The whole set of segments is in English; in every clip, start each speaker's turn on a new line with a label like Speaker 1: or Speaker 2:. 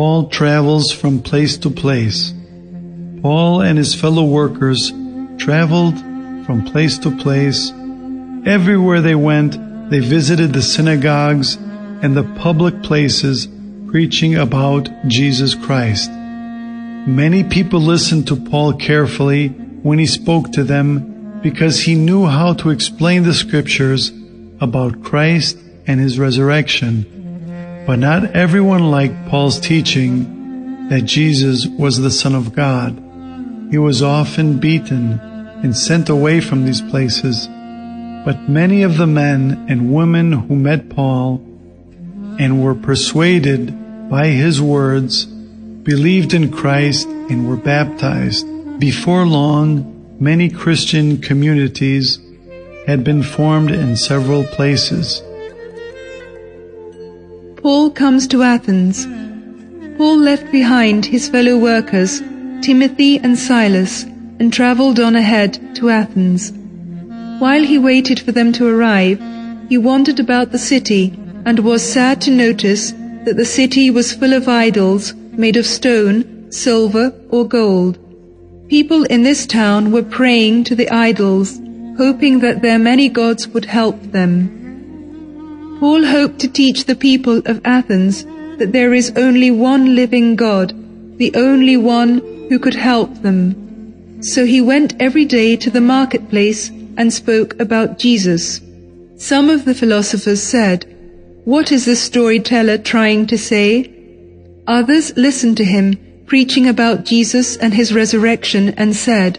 Speaker 1: Paul travels from place to place. Paul and his fellow workers traveled from place to place. Everywhere they went, they visited the synagogues and the public places preaching about Jesus Christ. Many people listened to Paul carefully when he spoke to them because he knew how to explain the scriptures about Christ and his resurrection. But not everyone liked Paul's teaching that Jesus was the Son of God. He was often beaten and sent away from these places. But many of the men and women who met Paul and were persuaded by his words believed in Christ and were baptized. Before long, many Christian communities had been formed in several places.
Speaker 2: Paul comes to Athens. Paul left behind his fellow workers, Timothy and Silas, and travelled on ahead to Athens. While he waited for them to arrive, he wandered about the city and was sad to notice that the city was full of idols made of stone, silver, or gold. People in this town were praying to the idols, hoping that their many gods would help them. Paul hoped to teach the people of Athens that there is only one living God, the only one who could help them. So he went every day to the marketplace and spoke about Jesus. Some of the philosophers said, What is the storyteller trying to say? Others listened to him, preaching about Jesus and his resurrection, and said,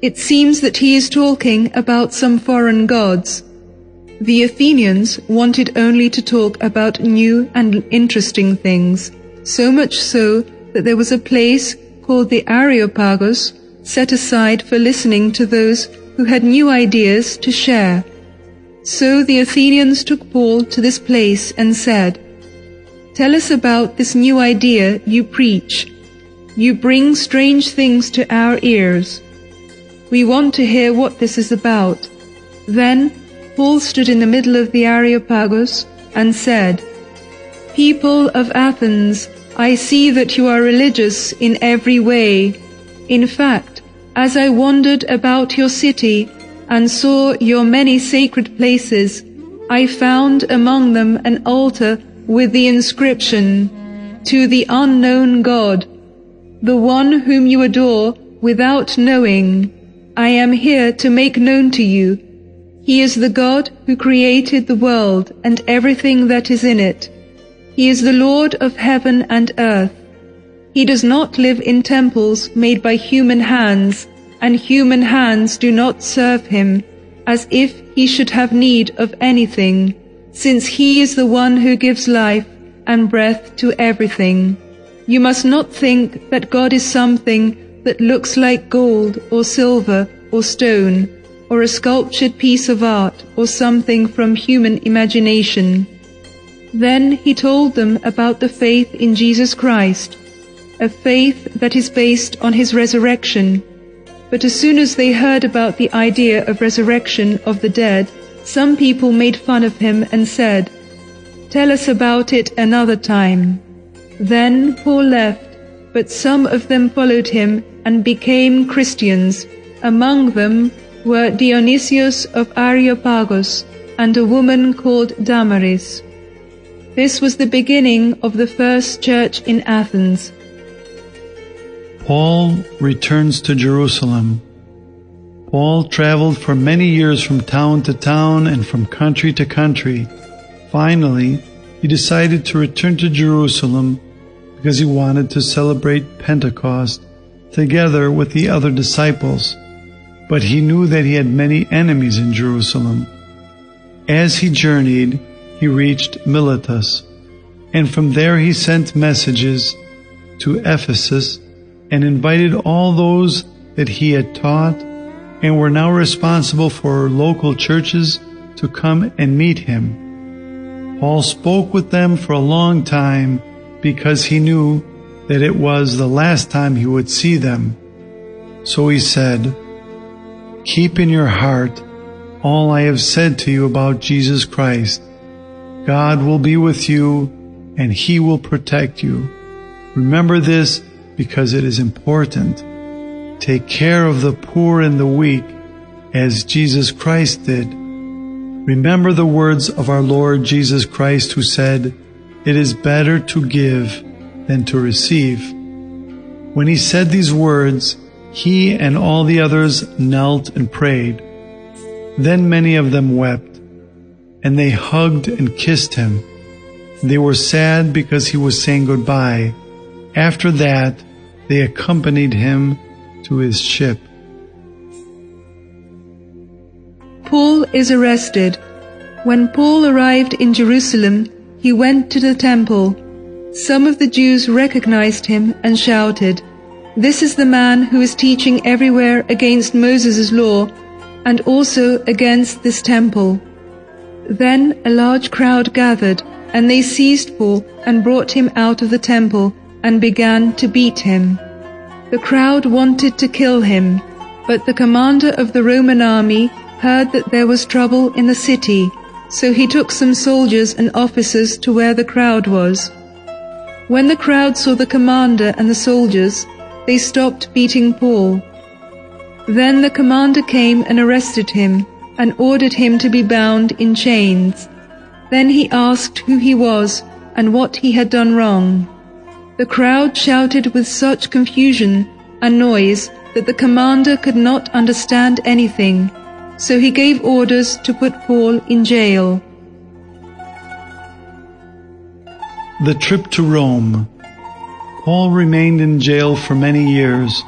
Speaker 2: It seems that he is talking about some foreign gods. The Athenians wanted only to talk about new and interesting things, so much so that there was a place called the Areopagus set aside for listening to those who had new ideas to share. So the Athenians took Paul to this place and said, Tell us about this new idea you preach. You bring strange things to our ears. We want to hear what this is about. Then Paul stood in the middle of the Areopagus and said, People of Athens, I see that you are religious in every way. In fact, as I wandered about your city and saw your many sacred places, I found among them an altar with the inscription, To the unknown God, the one whom you adore without knowing. I am here to make known to you he is the God who created the world and everything that is in it. He is the Lord of heaven and earth. He does not live in temples made by human hands, and human hands do not serve him as if he should have need of anything, since he is the one who gives life and breath to everything. You must not think that God is something that looks like gold or silver or stone or a sculptured piece of art or something from human imagination. Then he told them about the faith in Jesus Christ, a faith that is based on his resurrection. But as soon as they heard about the idea of resurrection of the dead, some people made fun of him and said, Tell us about it another time. Then Paul left, but some of them followed him and became Christians, among them were Dionysius of Areopagus and a woman called Damaris. This was the beginning of the first church in Athens.
Speaker 1: Paul returns to Jerusalem. Paul traveled for many years from town to town and from country to country. Finally, he decided to return to Jerusalem because he wanted to celebrate Pentecost together with the other disciples but he knew that he had many enemies in Jerusalem. As he journeyed, he reached Miletus, and from there he sent messages to Ephesus and invited all those that he had taught and were now responsible for local churches to come and meet him. Paul spoke with them for a long time because he knew that it was the last time he would see them. So he said, Keep in your heart all I have said to you about Jesus Christ. God will be with you and he will protect you. Remember this because it is important. Take care of the poor and the weak as Jesus Christ did. Remember the words of our Lord Jesus Christ who said, It is better to give than to receive. When he said these words, he and all the others knelt and prayed. Then many of them wept, and they hugged and kissed him. They were sad because he was saying goodbye. After that, they accompanied him to his ship.
Speaker 2: Paul is arrested. When Paul arrived in Jerusalem, he went to the temple. Some of the Jews recognized him and shouted, This is the man who is teaching everywhere against Moses' law and also against this temple. Then a large crowd gathered, and they seized Paul and brought him out of the temple and began to beat him. The crowd wanted to kill him, but the commander of the Roman army heard that there was trouble in the city, so he took some soldiers and officers to where the crowd was. When the crowd saw the commander and the soldiers, they stopped beating Paul. Then the commander came and arrested him and ordered him to be bound in chains. Then he asked who he was and what he had done wrong. The crowd shouted with such confusion and noise that the commander could not understand anything, so he gave orders to put Paul in jail.
Speaker 1: The trip to Rome. Paul remained in jail for many years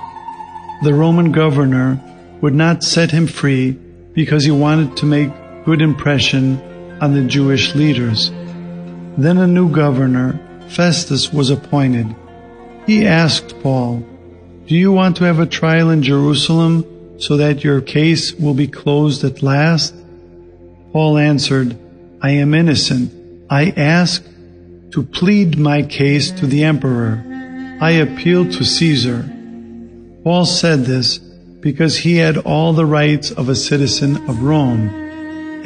Speaker 1: the Roman governor would not set him free because he wanted to make good impression on the Jewish leaders. Then a new governor, Festus, was appointed. He asked Paul, Do you want to have a trial in Jerusalem so that your case will be closed at last? Paul answered, I am innocent. I ask to plead my case to the emperor. I appeal to Caesar. Paul said this because he had all the rights of a citizen of Rome.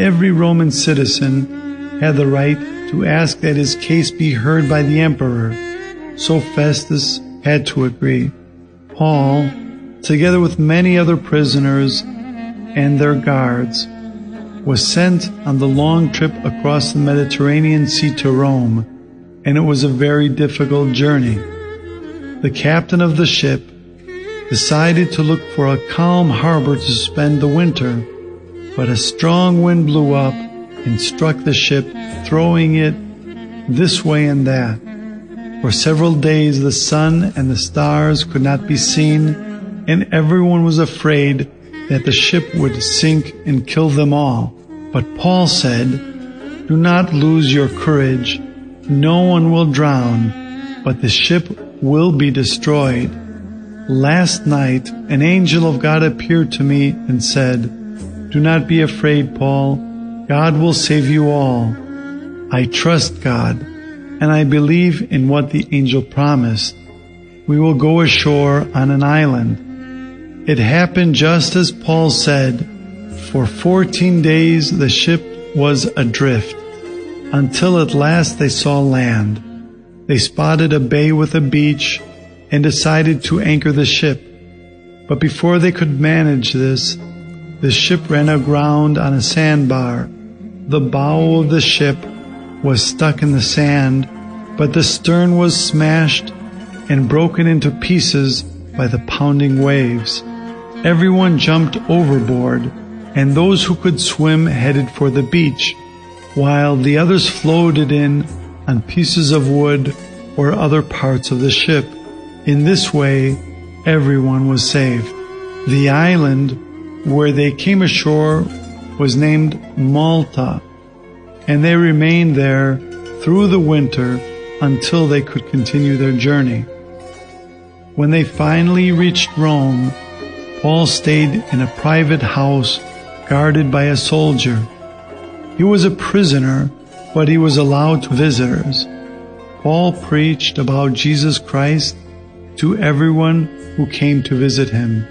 Speaker 1: Every Roman citizen had the right to ask that his case be heard by the emperor. So Festus had to agree. Paul, together with many other prisoners and their guards, was sent on the long trip across the Mediterranean Sea to Rome, and it was a very difficult journey. The captain of the ship decided to look for a calm harbor to spend the winter, but a strong wind blew up and struck the ship, throwing it this way and that. For several days the sun and the stars could not be seen, and everyone was afraid that the ship would sink and kill them all. But Paul said, Do not lose your courage. No one will drown, but the ship will be destroyed. Last night, an angel of God appeared to me and said, Do not be afraid, Paul. God will save you all. I trust God, and I believe in what the angel promised. We will go ashore on an island. It happened just as Paul said. For 14 days the ship was adrift, until at last they saw land. They spotted a bay with a beach and decided to anchor the ship. But before they could manage this, the ship ran aground on a sandbar. The bow of the ship was stuck in the sand, but the stern was smashed and broken into pieces by the pounding waves. Everyone jumped overboard, and those who could swim headed for the beach, while the others floated in on pieces of wood or other parts of the ship. In this way, everyone was saved. The island where they came ashore was named Malta, and they remained there through the winter until they could continue their journey. When they finally reached Rome, Paul stayed in a private house guarded by a soldier. He was a prisoner, but he was allowed to visitors. Paul preached about Jesus Christ to everyone who came to visit him.